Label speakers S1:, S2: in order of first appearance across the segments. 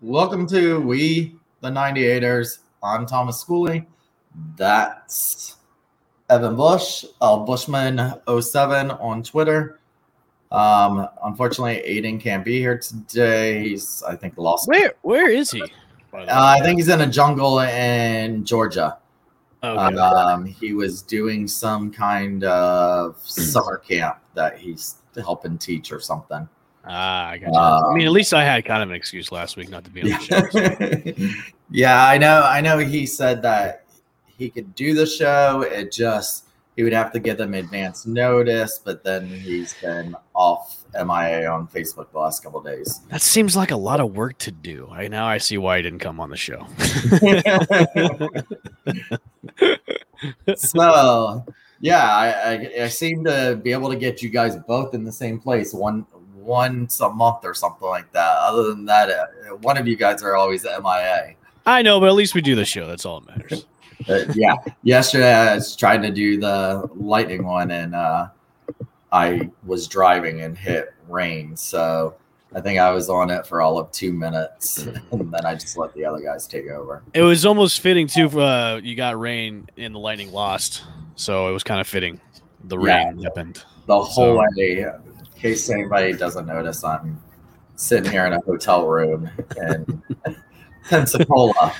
S1: Welcome to We the 98ers. I'm Thomas Schooley. That's Evan Bush, uh, Bushman07 on Twitter. Um, unfortunately, Aiden can't be here today. He's, I think, lost.
S2: Where Where is he?
S1: Uh, I think he's in a jungle in Georgia.
S2: Okay.
S1: Um, he was doing some kind of summer camp that he's helping teach or something.
S2: ah, I got you. I mean, at least I had kind of an excuse last week not to be on the show. so.
S1: yeah, I know. I know. He said that he could do the show. It just he would have to give them advance notice, but then he's been off MIA on Facebook the last couple of days.
S2: That seems like a lot of work to do. I now I see why he didn't come on the show.
S1: so yeah, I, I I seem to be able to get you guys both in the same place one once a month or something like that. Other than that, uh, one of you guys are always MIA.
S2: I know, but at least we do the show. That's all that matters.
S1: Uh, yeah, yesterday I was trying to do the lightning one, and uh, I was driving and hit rain, so I think I was on it for all of two minutes, and then I just let the other guys take over.
S2: It was almost fitting too. For, uh, you got rain and the lightning lost, so it was kind of fitting. The
S1: Yeah.
S2: rain happened.
S1: The whole
S2: So-
S1: way, in case anybody doesn't notice, I'm sitting here in a hotel room in Pensacola.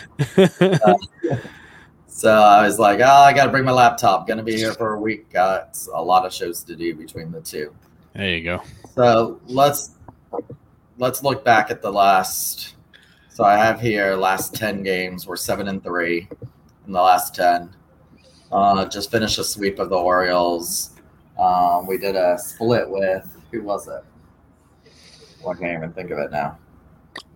S1: So I was like, oh, I got to bring my laptop. Going to be here for a week. Got a lot of shows to do between the two.
S2: There you go.
S1: So let's let's look back at the last. So I have here last ten games. We're seven and three in the last ten. Uh, just finished a sweep of the Orioles. Um, we did a split with who was it? Well, I can't even think of it now.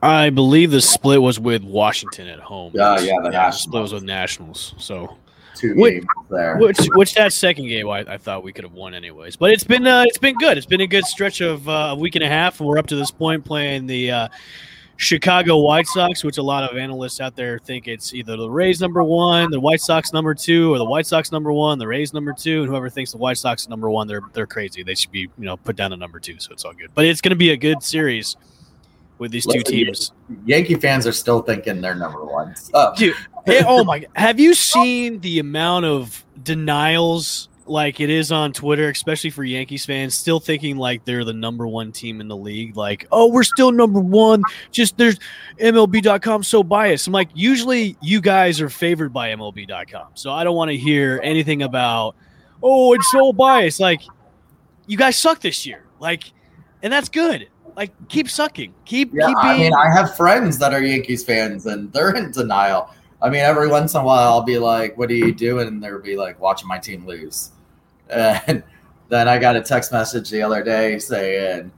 S2: I believe the split was with Washington at home.
S1: Yeah, yeah, the
S2: the split was with Nationals. So
S1: Two
S2: What-
S1: games there.
S2: which which that second game I, I thought we could have won anyways. But it's been uh, it's been good. It's been a good stretch of uh, a week and a half. and We're up to this point playing the uh, Chicago White Sox, which a lot of analysts out there think it's either the Rays number one, the White Sox number two, or the White Sox number one, the Rays number two, and whoever thinks the White Sox number one, they're they're crazy. They should be you know put down a number two. So it's all good. But it's going to be a good series with these two teams.
S1: Yankee fans are still thinking they're number one. So,
S2: Dude, oh my! Have you seen the amount of denials like it is on Twitter, especially for Yankees fans, still thinking like they're the number one team in the league? Like, oh, we're still number one. Just there's MLB.com so biased. I'm like, usually you guys are favored by MLB.com, so I don't want to hear anything about oh, it's so biased. Like, you guys suck this year. Like, and that's good. Like, keep sucking. Keep
S1: yeah,
S2: keep
S1: I mean, I have friends that are Yankees fans, and they're in denial. I mean, every once in a while, I'll be like, "What are you doing?" And they'll be like, "Watching my team lose." And then I got a text message the other day saying,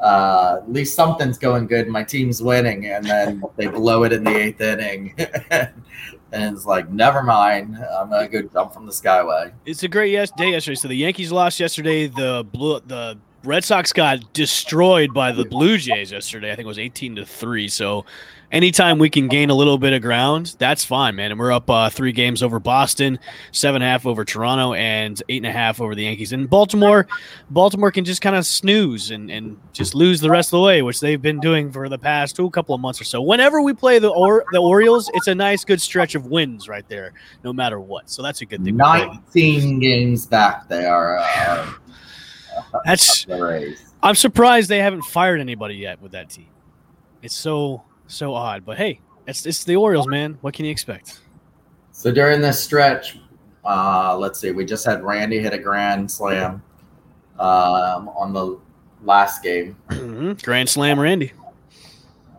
S1: uh, "At least something's going good. My team's winning." And then they blow it in the eighth inning, and it's like, "Never mind. I'm gonna go jump from the skyway."
S2: It's a great yes day yesterday. So the Yankees lost yesterday. The blue the Red Sox got destroyed by the Blue Jays yesterday. I think it was eighteen to three. So anytime we can gain a little bit of ground, that's fine, man. And we're up uh, three games over Boston, seven and a half over Toronto, and eight and a half over the Yankees. And Baltimore, Baltimore can just kind of snooze and, and just lose the rest of the way, which they've been doing for the past two couple of months or so. Whenever we play the or the Orioles, it's a nice good stretch of wins right there, no matter what. So that's a good thing.
S1: Nineteen games back, they are. Uh,
S2: That's. I'm surprised they haven't fired anybody yet with that team. It's so so odd, but hey, it's it's the Orioles, man. What can you expect?
S1: So during this stretch, uh, let's see, we just had Randy hit a grand slam um, on the last game.
S2: Mhm. Grand Slam, Randy.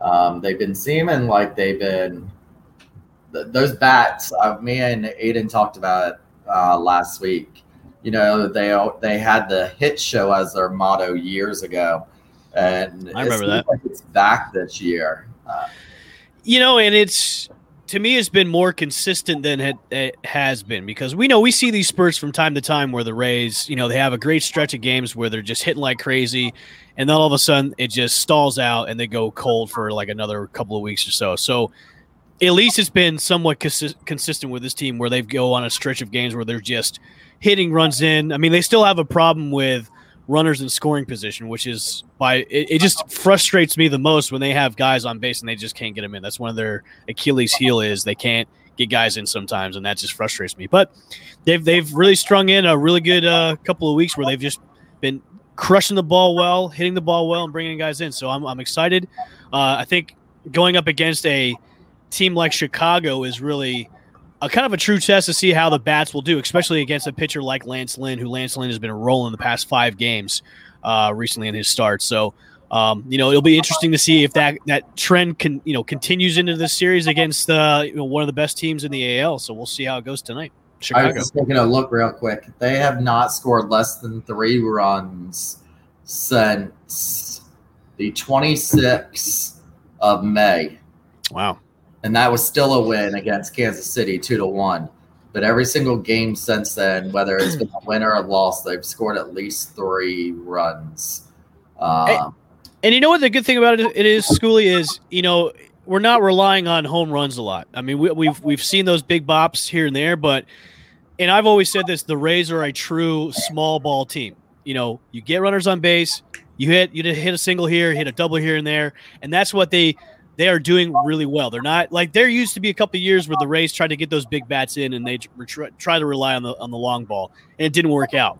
S1: Um, they've been seeming like they've been th- those bats. Uh, me and Aiden talked about it uh, last week. You know, they they had the hit show as their motto years ago, and
S2: I remember that.
S1: Like it's back this year. Uh,
S2: You know, and it's to me, it's been more consistent than it, it has been because we know we see these spurts from time to time where the Rays, you know, they have a great stretch of games where they're just hitting like crazy, and then all of a sudden it just stalls out and they go cold for like another couple of weeks or so. So at least it's been somewhat consi- consistent with this team where they go on a stretch of games where they're just hitting runs in. I mean, they still have a problem with runners in scoring position, which is by it, it, just frustrates me the most when they have guys on base and they just can't get them in. That's one of their Achilles heel is they can't get guys in sometimes, and that just frustrates me. But they've they've really strung in a really good uh, couple of weeks where they've just been crushing the ball well, hitting the ball well, and bringing guys in. So I'm I'm excited. Uh, I think going up against a team like Chicago is really a kind of a true test to see how the bats will do, especially against a pitcher like Lance Lynn, who Lance Lynn has been rolling the past five games uh, recently in his start. So, um, you know, it'll be interesting to see if that that trend can you know continues into this series against uh, you know, one of the best teams in the AL. So we'll see how it goes tonight.
S1: Chicago. I was just taking a look real quick. They have not scored less than three runs since the 26th of May.
S2: Wow
S1: and that was still a win against Kansas City, two to one. But every single game since then, whether it's been a win or a loss, they've scored at least three runs. Um,
S2: and, and, you know what the good thing about it, is, Schooly, is you know we're not relying on home runs a lot. I mean, we, we've we've seen those big bops here and there, but and I've always said this: the Rays are a true small ball team. You know, you get runners on base, you hit you hit a single here, hit a double here and there, and that's what they they are doing really well. They're not like there used to be a couple years where the Rays tried to get those big bats in and they try, to rely on the on the long ball and it didn't work out.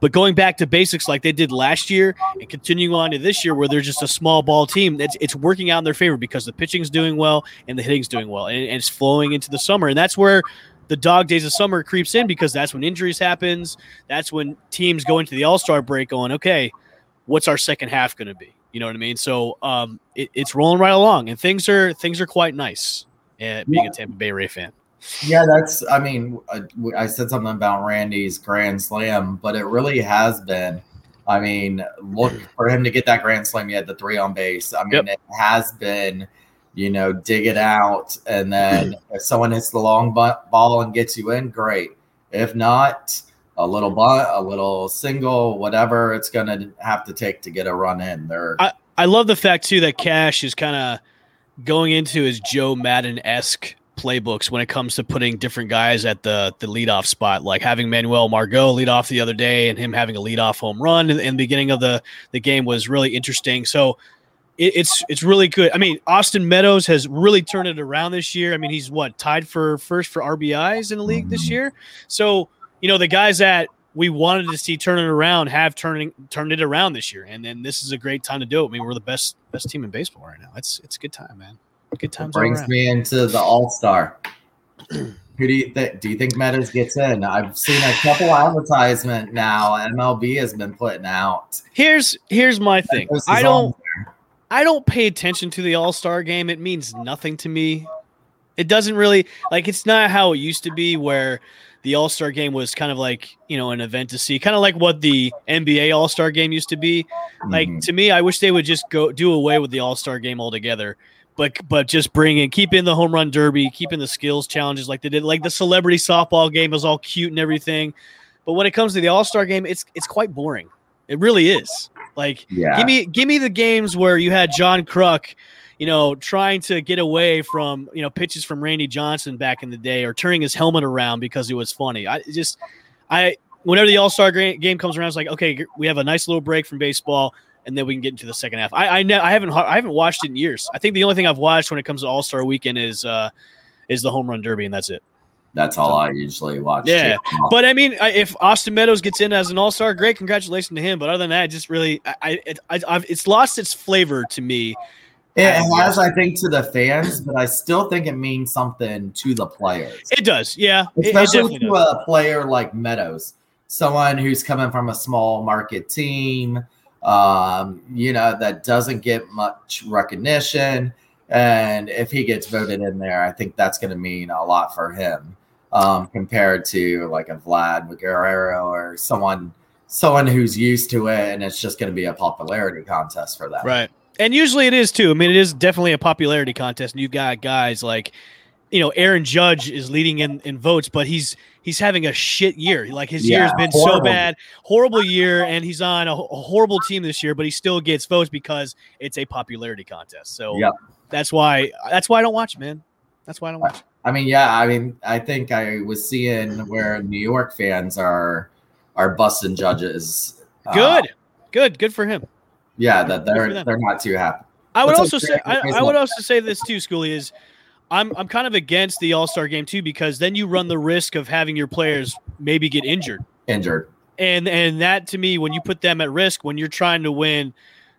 S2: But going back to basics like they did last year and continuing on to this year where they're just a small ball team, it's, it's working out in their favor because the pitching's doing well and the hitting's doing well and, and it's flowing into the summer. And that's where the dog days of summer creeps in because that's when injuries happens. That's when teams go into the all-star break going, okay, what's our second half going to be? You know what I mean? So um, it, it's rolling right along, and things are things are quite nice. Uh, being yeah. a Tampa Bay Ray fan.
S1: Yeah, that's. I mean, I, I said something about Randy's grand slam, but it really has been. I mean, look for him to get that grand slam. He had the three on base. I mean, yep. it has been, you know, dig it out, and then if someone hits the long ball and gets you in, great. If not, a little bunt, a little single, whatever it's going to have to take to get a run in. There,
S2: I, I love the fact too that Cash is kind of going into his Joe Maddon esque playbooks when it comes to putting different guys at the the leadoff spot, like having Manuel Margot lead off the other day and him having a leadoff home run in, in the beginning of the the game was really interesting. So. It, it's it's really good. I mean, Austin Meadows has really turned it around this year. I mean, he's what tied for first for RBIs in the league this mm-hmm. year. So you know, the guys that we wanted to see turning around have turning turned it around this year, and then this is a great time to do it. I mean, we're the best best team in baseball right now. It's it's a good time, man. Good times.
S1: brings me into the All Star. Who do you think? Do you think Meadows gets in? I've seen a couple advertisement now. MLB has been putting out.
S2: Here's here's my thing. I don't I don't pay attention to the All Star game. It means nothing to me. It doesn't really like. It's not how it used to be where the All Star game was kind of like you know an event to see, kind of like what the NBA All Star game used to be. Like mm-hmm. to me, I wish they would just go do away with the All Star game altogether. But but just bring in, keep in the home run derby, keeping the skills challenges like they did. Like the celebrity softball game was all cute and everything, but when it comes to the All Star game, it's it's quite boring. It really is. Like yeah. give me give me the games where you had John Kruk you know, trying to get away from, you know, pitches from Randy Johnson back in the day or turning his helmet around because it was funny. I just, I, whenever the All Star game comes around, it's like, okay, we have a nice little break from baseball, and then we can get into the second half. I, I, I haven't, I haven't watched it in years. I think the only thing I've watched when it comes to All Star Weekend is, uh, is the home run derby, and that's it.
S1: That's all I usually watch.
S2: Yeah, too. but I mean, if Austin Meadows gets in as an All Star, great, congratulations to him. But other than that, just really, I, I, I, it's lost its flavor to me
S1: it has, I think, to the fans, but I still think it means something to the players.
S2: It does, yeah.
S1: Especially
S2: it,
S1: it to does. a player like Meadows, someone who's coming from a small market team, um, you know, that doesn't get much recognition. And if he gets voted in there, I think that's going to mean a lot for him um, compared to like a Vlad Guerrero or someone someone who's used to it, and it's just going to be a popularity contest for them.
S2: Right. And usually it is too. I mean, it is definitely a popularity contest, and you've got guys like, you know, Aaron Judge is leading in, in votes, but he's he's having a shit year. Like his yeah, year has been horrible. so bad, horrible year, and he's on a, a, horrible team this year, but he still gets votes because it's a popularity contest. So yep. that's why that's why I don't watch, man. That's why I don't watch.
S1: I mean, yeah, I mean, I think I was seeing where New York fans are are busting judges.
S2: Good. Uh, Good, good for him.
S1: Yeah, that they're they're not too happy.
S2: I would
S1: What's
S2: also say I, I would also say this too, Schoolie, is I'm I'm kind of against the All Star game too because then you run the risk of having your players maybe get injured.
S1: Injured.
S2: And and that to me, when you put them at risk when you're trying to win,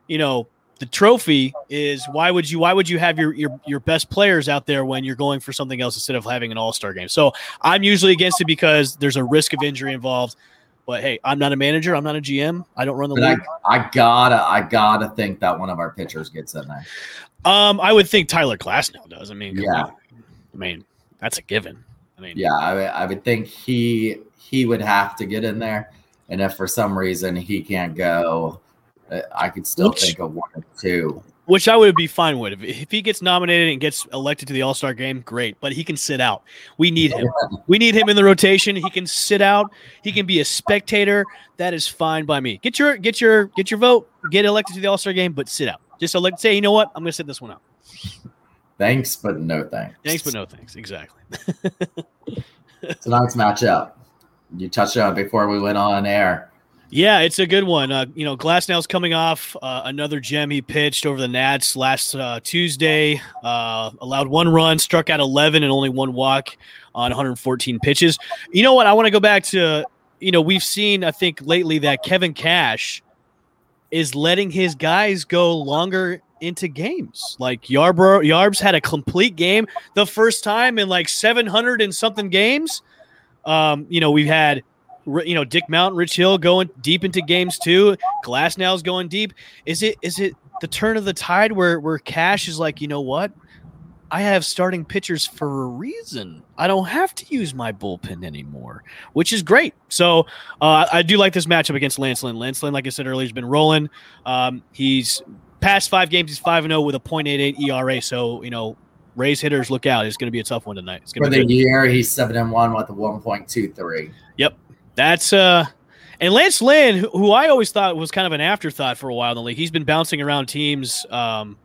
S2: you know, the trophy is why would you why would you have your your, your best players out there when you're going for something else instead of having an all star game? So I'm usually against it because there's a risk of injury involved. But hey, I'm not a manager. I'm not a GM. I don't run the
S1: But I,
S2: league.
S1: I gotta I gotta think that one of our pitchers gets in there.
S2: Um, I would think Tyler Glasnow does. I mean,
S1: Yeah.
S2: on. I mean, that's a given. I mean,
S1: Yeah, I, would- I would think he he would have to get in there, and if for some reason he can't go, I could still
S2: Which-
S1: think of one or two.
S2: Which I would be fine with. If, if he gets nominated and gets elected to the All Star game, great. But he can sit out. We need him. We need him in the rotation. He can sit out. He can be a spectator. That is fine by me. Get your get your get your vote. Get elected to the All Star game, but sit out. Just elect. Say, you know what? I'm going to sit this one out.
S1: Thanks, but no thanks.
S2: Thanks, but no thanks. Exactly.
S1: Tonight's matchup. You touched on it before we went on air.
S2: Yeah, it's a good one. Uh, you know, Glasnow's coming off uh, another gem he pitched over the Nats last uh, Tuesday. Uh, allowed one run, struck out 11, and only one walk on 114 pitches. You know what? I want to go back to, you know, we've seen, I think, lately that Kevin Cash is letting his guys go longer into games. Like Yarbrough, Yarbs had a complete game the first time in like 700 and something games. Um, you know, we've had you know Dick Mountain, Rich Hill going deep into games too. Glasnow's going deep. Is it is it the turn of the tide where where Cash is like, you know what? I have starting pitchers for a reason. I don't have to use my bullpen anymore, which is great. So uh, I do like this matchup against Lance Lynn. Lance Lynn, like I said earlier, has been rolling. Um, he's past five games, he's five and zero with a .88 ERA. So you know, Rays hitters, look out! It's going to be a tough one tonight. It's going
S1: For
S2: to be
S1: the
S2: good.
S1: year, he's seven and one with a one point two three.
S2: That's uh and Lance Lynn, who- I always thought was kind of an afterthought for a while in the league, he's been bouncing around teams um,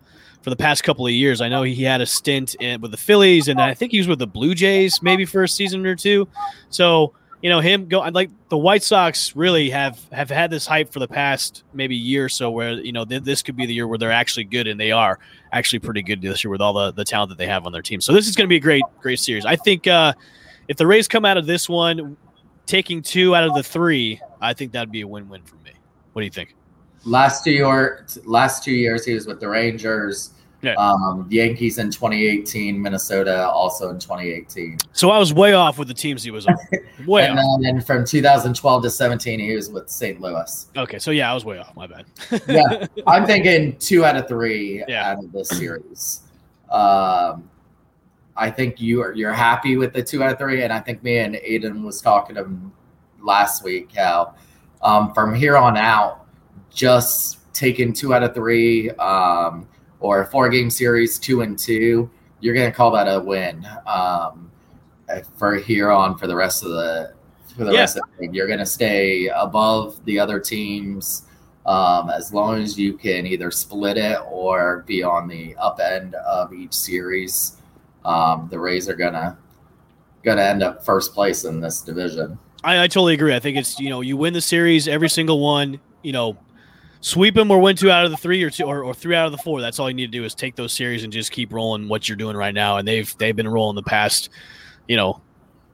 S2: for the past couple of years. I know he had a stint in, with the Phillies, and I think he was with the Blue Jays maybe for a season or two. So you know him go like the White Sox really have have had this hype for the past maybe year or so, where you know th- this could be the year where they're actually good, and they are actually pretty good this year with all the the talent that they have on their team. So this is going to be a great great series. I think uh, if the Rays come out of this one taking two out of the three, I think that'd be a win-win for me. What do you think?
S1: Last two year, last two years, he was with the Rangers,
S2: Yeah.
S1: um, Yankees in 2018, Minnesota also in 2018,
S2: So I was way off with the teams he was on. Way
S1: and
S2: off.
S1: then from 2012 to 17, he was with St. Louis.
S2: Okay, so yeah, I was way off. My bad.
S1: Yeah. I'm thinking two out of three
S2: Yeah.
S1: out of this series. Um, I think you are you're happy with the two out of three, and I think me and Aiden was talking to him last week how um, from here on out, just taking two out of three um, or four game series, two and two, you're gonna call that a win um, for here on for the rest of the for the
S2: Yeah.
S1: rest of the. You're gonna stay above the other teams um, as long as you can either split it or be on the up end of each series. Um, the Rays are gonna gonna end up first place in this division.
S2: I, I totally agree. I think it's you know you win the series every single one. You know, sweep them or win two out of the three or two or, or three out of the four. That's all you need to do is take those series and just keep rolling what you're doing right now. And they've they've been rolling the past, you know,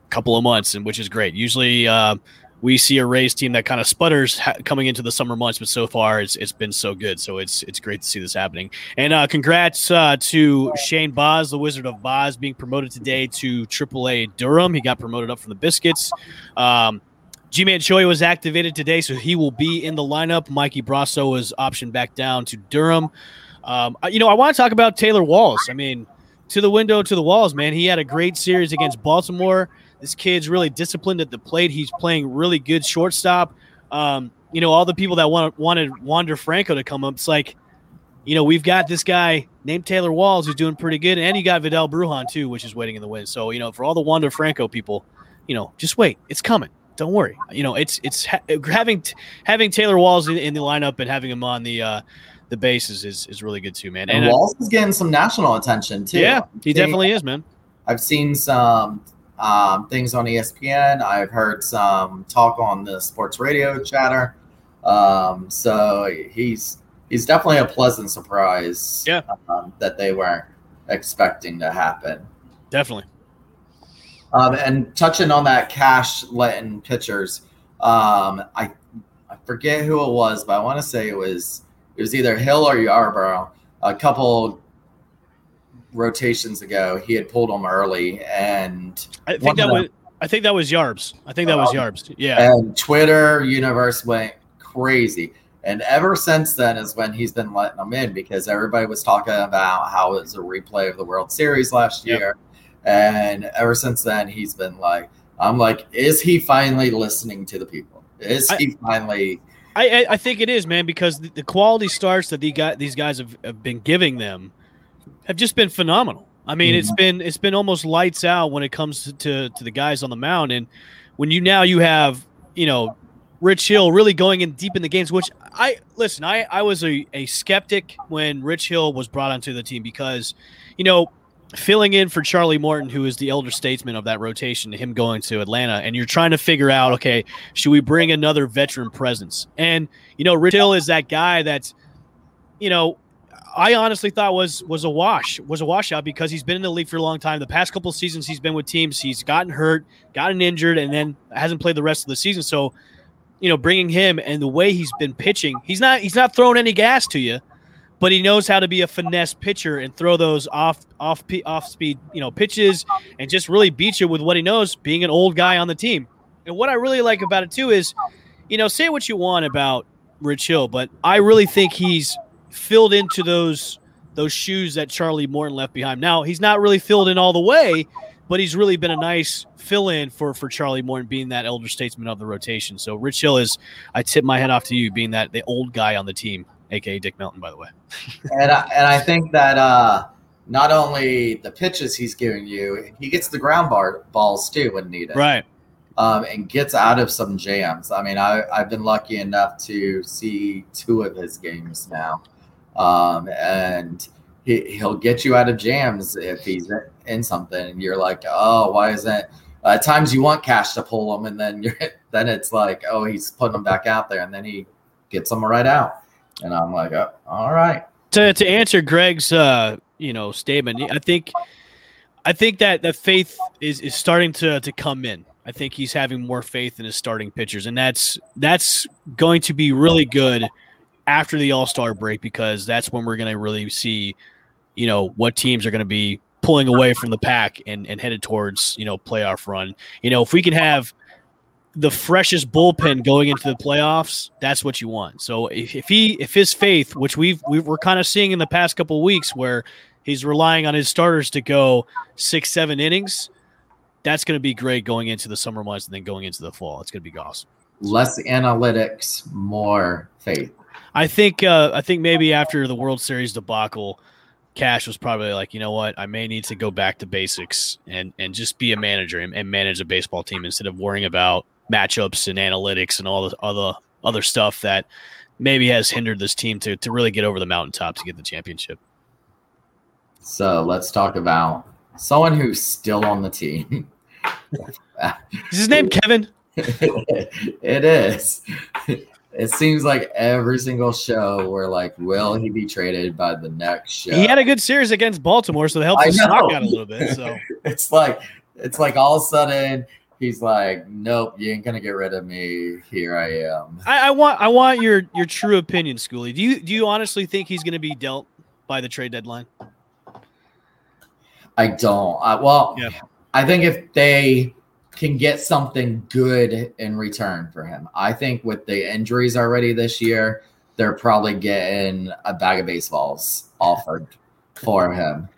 S2: couple of months, and which is great. Usually. Uh, we see a Rays team that kind of sputters ha- coming into the summer months, but so far it's it's been so good. So it's it's great to see this happening. And uh, congrats uh, to Shane Baz, the Wizard of Boz, being promoted today to AAA Durham. He got promoted up from the Biscuits. Um, Ji-Man Choi was activated today, so he will be in the lineup. Mikey Brosseau was optioned back down to Durham. Um, you know, I want to talk about Taylor Walls. I mean, to the window, to the walls, man. He had a great series against Baltimore. This kid's really disciplined at the plate. He's playing really good shortstop. Um, you know, all the people that want, wanted Wander Franco to come up, it's like, you know, we've got this guy named Taylor Walls who's doing pretty good, and you got Vidal Brujan too, which is waiting in the wings. So, you know, for all the Wander Franco people, you know, just wait, it's coming. Don't worry. You know, it's it's ha- having having Taylor Walls in, in the lineup and having him on the uh, the bases is is really good too, man.
S1: And
S2: uh,
S1: Walls is getting some national attention too.
S2: yeah, he definitely is, man.
S1: I've seen some um, things on ESPN. I've heard some talk on the sports radio chatter Um, so he's he's definitely a pleasant surprise.
S2: Yeah.
S1: Um, that they weren't expecting to happen.
S2: Definitely.
S1: Um, and touching on that cash letting pitchers, um, I I forget who it was, but I want to say it was it was either Hill or Yarbrough. A couple rotations ago, he had pulled them early, and
S2: I think that was I think that was Yarbs. I think that was
S1: Um,
S2: Yarbs. Yeah.
S1: and Twitter universe went crazy. And ever since then is when he's been letting them in because everybody was talking about how it was a replay of the World Series last
S2: Yep.
S1: year. And ever since then, he's been like, I'm like, is he finally listening to the people? Is
S2: I-
S1: he finally?
S2: I, I I think it is, man, because the, the quality starts that the guy, these guys have, have been giving them have just been phenomenal. I mean, it's mm-hmm. been it's been almost lights out when it comes to, to to the guys on the mound, and when you now you have you know Rich Hill really going in deep in the games. Which I listen, I I was a, a skeptic when Rich Hill was brought onto the team because you know filling in for Charlie Morton, who is the elder statesman of that rotation, him going to Atlanta, and you're trying to figure out, okay, should we bring another veteran presence? And you know, Rich Hill is that guy that's, you know, I honestly thought was was a wash, was a washout because he's been in the league for a long time. The past couple seasons he's been with teams, he's gotten hurt, gotten injured, and then hasn't played the rest of the season. So, you know, bringing him and the way he's been pitching, he's not he's not throwing any gas to you, but he knows how to be a finesse pitcher and throw those off off off speed, you know, pitches and just really beat you with what he knows, being an old guy on the team. And what I really like about it too is, you know, say what you want about Rich Hill, but I really think he's filled into those those shoes that Charlie Morton left behind. Now he's not really filled in all the way, but he's really been a nice fill in for for Charlie Morton being that elder statesman of the rotation. So Rich Hill is I tip my head off to you being that the old guy on the team, aka Dick Mountain, by the way.
S1: And I, and I think that uh, not only the pitches he's giving you, he gets the ground bar balls too when needed.
S2: Right.
S1: um, and gets out of some jams. I mean, I, I've been lucky enough to see two of his games now, um, and he, he'll get you out of jams if he's in something, and you're like, oh, why isn't? At times you want Cash to pull him, and then you're then it's like, oh, he's putting them back out there, and then he gets them right out, and I'm like, oh, all right.
S2: to to answer Greg's uh you know statement, I think I think that that faith is is starting to to come in. I think he's having more faith in his starting pitchers, and that's that's going to be really good after the All Star break because that's when we're going to really see, you know, what teams are going to be pulling away from the pack and and headed towards you know playoff run. You know, if we can have the freshest bullpen going into the playoffs, that's what you want. So if, if he if his faith, which we've, we've we're kind of seeing in the past couple weeks, where he's relying on his starters to go six seven innings, that's going to be great going into the summer months and then going into the fall. It's going to be awesome.
S1: Less analytics, more faith.
S2: I think uh, I think maybe after the World Series debacle, Cash was probably like, you know what, I may need to go back to basics and and just be a manager and, and manage a baseball team instead of worrying about matchups and analytics and all the other other stuff that maybe has hindered this team to to really get over the mountaintop to get the championship.
S1: So let's talk about someone who's still on the team.
S2: Is his name Kevin?
S1: it is. It seems like every single show we're like, will he be traded by the next show?
S2: He had a good series against Baltimore, so it helped his stock out a little bit. So
S1: it's like it's like all of a sudden he's like, nope, you ain't gonna get rid of me. Here I am.
S2: I, I want I want your your true opinion, Schoolie. Do you do you honestly think he's going to be dealt by the trade deadline?
S1: I don't. I, well,
S2: Yeah.
S1: I think if they can get something good in return for him, I think with the injuries already this year, they're probably getting a bag of baseballs offered for him,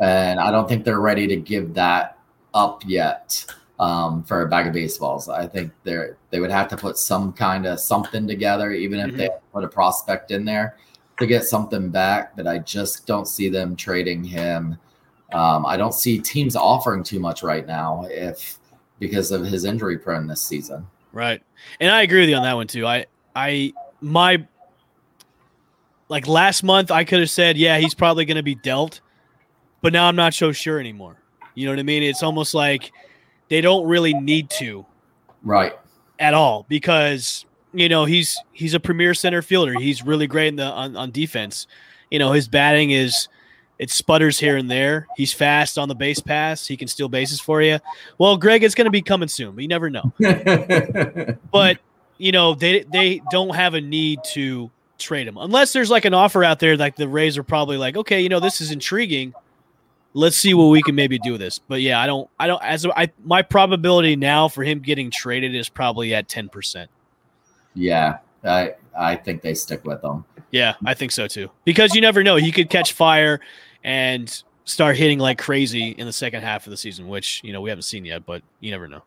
S1: and I don't think they're ready to give that up yet um, for a bag of baseballs. I think they're they would have to put some kind of something together, even if they put a prospect in there to get something back. But I just don't see them trading him. Um, I don't see teams offering too much right now if because of his injury prone this season.
S2: Right. And I agree with you on that one too. I I my like last month I could have said, yeah, he's probably going to be dealt, but now I'm not so sure anymore. You know what I mean? It's almost like they don't really need to
S1: Right.
S2: at all because you know, he's he's a premier center fielder. He's really great in the on, on defense. You know, his batting is it sputters here and there. He's fast on the base pass. He can steal bases for you. Well, Greg, it's going to be coming soon, but you never know. but you know, they they don't have a need to trade him unless there's like an offer out there. Like the Rays are probably like, okay, you know, this is intriguing. Let's see what we can maybe do with this. But yeah, I don't, I don't. As I, my probability now for him getting traded is probably at ten percent.
S1: Yeah, I I think they stick with him.
S2: Yeah, I think so too. Because you never know, he could catch fire and start hitting like crazy in the second half of the season, which you know we haven't seen yet, but you never know.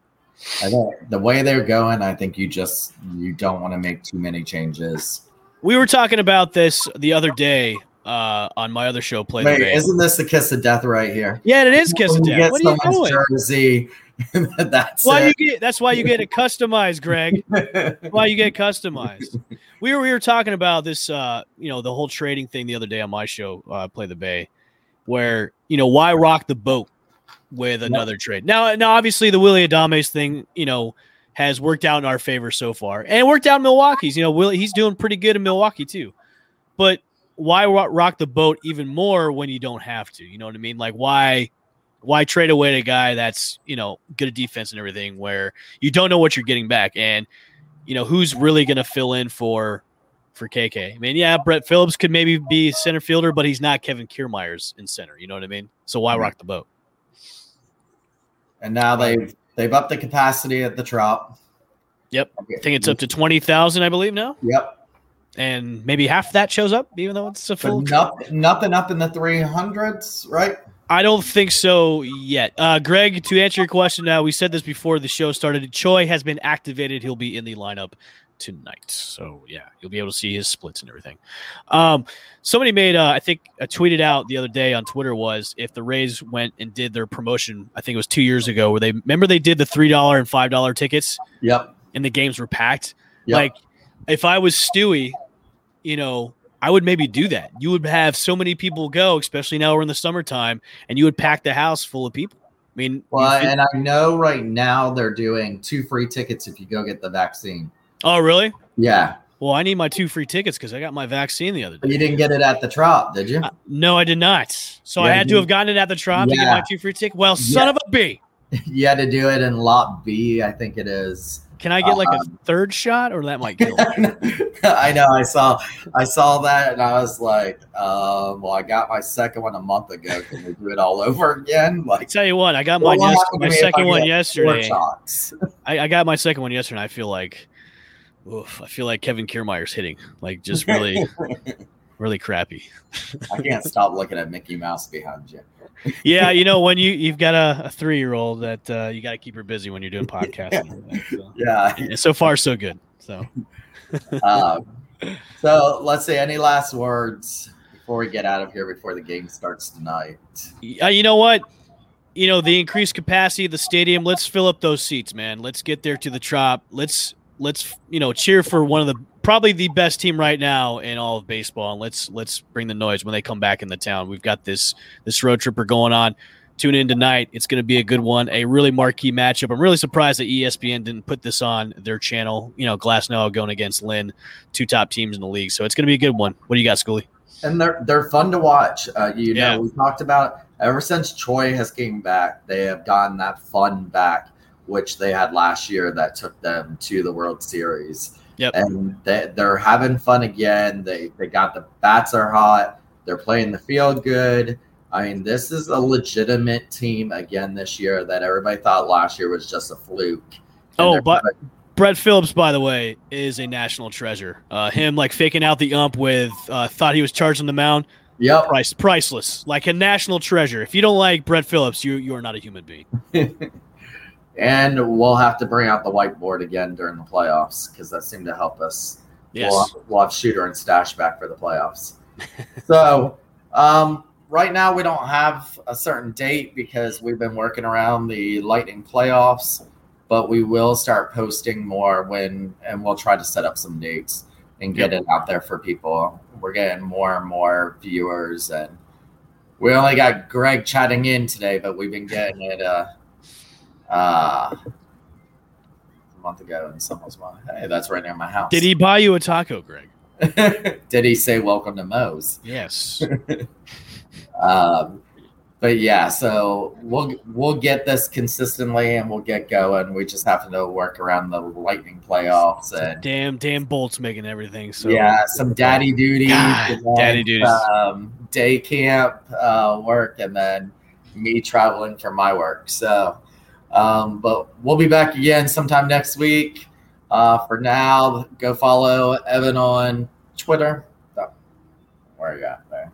S1: I think the way they're going, I think you just you don't want to make too many changes.
S2: We were talking about this the other day uh, on my other show. Play
S1: Wait, isn't this the kiss of death right here?
S2: Yeah, it is kiss of death. What are you doing?
S1: Jersey.
S2: that's why it. you get. That's why you get it customized, Greg. why you get customized. We were we were talking about this. Uh, you know, the whole trading thing the other day on my show, uh, Play the Bay, where you know why rock the boat with another yep. trade. Now, now obviously the Willy Adames thing, you know, has worked out in our favor so far, and it worked out in Milwaukee's. You know, Willie he's doing pretty good in Milwaukee too. But why rock the boat even more when you don't have to? You know what I mean? Like why why trade away a guy that's you know good at defense and everything where you don't know what you're getting back and you know who's really going to fill in for for KK. I mean, yeah, Brett Phillips could maybe be center fielder, but he's not Kevin Kiermaiers in center. You know what I mean? So why mm-hmm. rock the boat?
S1: And now they've they've upped the capacity at the Trop.
S2: Yep, I think it's up to twenty thousand, I believe now.
S1: Yep,
S2: and maybe half that shows up, even though it's a full.
S1: Nothing, nothing up in the three hundreds, right?
S2: I don't think so yet. Uh, Greg, to answer your question now, we said this before the show started. Choi has been activated. He'll be in the lineup tonight. So yeah, you'll be able to see his splits and everything. Um, somebody made, uh, I think, a tweeted out the other day on Twitter was if the Rays went and did their promotion, I think it was two years ago, where they remember they did the three dollar and five dollar tickets.
S1: Yep.
S2: And the games were packed. Yep. Like if I was Stewie, you know, I would maybe do that. You would have so many people go, especially now we're in the summertime, and you would pack the house full of people. I mean,
S1: well, and I know right now they're doing two free tickets if you go get the vaccine.
S2: Oh, really?
S1: Yeah.
S2: Well, I need my two free tickets because I got my vaccine the other day.
S1: You didn't get it at the Trop, did you? Uh,
S2: no, I did not. So yeah, I had to have gotten it at the Trop yeah. to get my two free tickets. Well, son yeah. of a b.
S1: you had to do it in Lot B, I think it is.
S2: Can I get like um, a third shot, or that might kill?
S1: I know. I saw. I saw that, and I was like, um, "Well, I got my second one a month ago. Can we do it all over again?" Like, I
S2: tell you what, I got well, my, yes- my second one yesterday. I, I got my second one yesterday. and I feel like oof, I feel like Kevin Kiermaier's hitting like just really, really crappy.
S1: I can't stop looking at Mickey Mouse behind you.
S2: Yeah, you know when you you've got a, a three year old that uh, you got to keep her busy when you're doing podcasting.
S1: so. Yeah,
S2: and so far so good. So,
S1: um, so let's see. Any last words before we get out of here before the game starts tonight?
S2: Uh, you know what? You know the increased capacity of the stadium. Let's fill up those seats, man. Let's get there to the Trop. Let's let's you know cheer for one of the probably the best team right now in all of baseball and let's let's bring the noise when they come back in the town. We've got this this road tripper going on. Tune in tonight. It's going to be a good one a really marquee matchup. I'm really surprised that espn didn't put this on their channel you know Glasnow going against lynn two top teams in the league. So it's going to be a good one. What do you got schoolie
S1: and they're they're fun to watch. Uh, you yeah. know we talked about ever since choi has came back they have gotten that fun back which they had last year that took them to the World Series.
S2: Yep.
S1: And they, they're having fun again. They they got the bats are hot. They're playing the field good. I mean, this is a legitimate team again this year that everybody thought last year was just a fluke.
S2: And oh, but Brett Phillips, by the way, is a national treasure. Uh, him like faking out the ump with uh, thought he was charging the mound.
S1: Yep.
S2: Price, priceless. Like a national treasure. If you don't like Brett Phillips, you you are not a human being.
S1: and we'll have to bring out the whiteboard again during the playoffs because that seemed to help us.
S2: Yes.
S1: We'll, we'll have shooter and stash back for the playoffs. so um, right now we don't have a certain date because we've been working around the Lightning playoffs, but we will start posting more when, and we'll try to set up some dates and get yep. it out there for people. We're getting more and more viewers, and we only got Greg chatting in today, but we've been getting it. Uh, uh, a month ago, and someone was like, "Hey, that's right near my house."
S2: Did he buy you a taco, Greg?
S1: Did he say "Welcome to Moe's"?
S2: Yes.
S1: Um, but yeah, so we'll we'll get this consistently, and we'll get going. We just have to work around the Lightning playoffs and
S2: damn, damn Bolts making everything. So
S1: yeah, some daddy duty,
S2: God, daddy duties.
S1: um, day camp uh, work, and then me traveling for my work. So, um, but we'll be back again sometime next week. Uh, for now, go follow Evan on Twitter. Oh, where are you at there?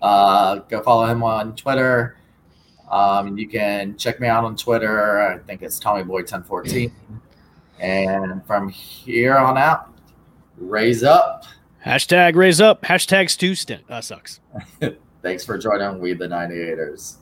S1: Uh, go follow him on Twitter. Um, you can check me out on Twitter. I think it's TommyBoy1014. And from here on out, raise up.
S2: Hashtag raise up. Hashtag Stu stint. That sucks.
S1: Thanks for joining We the 98ers.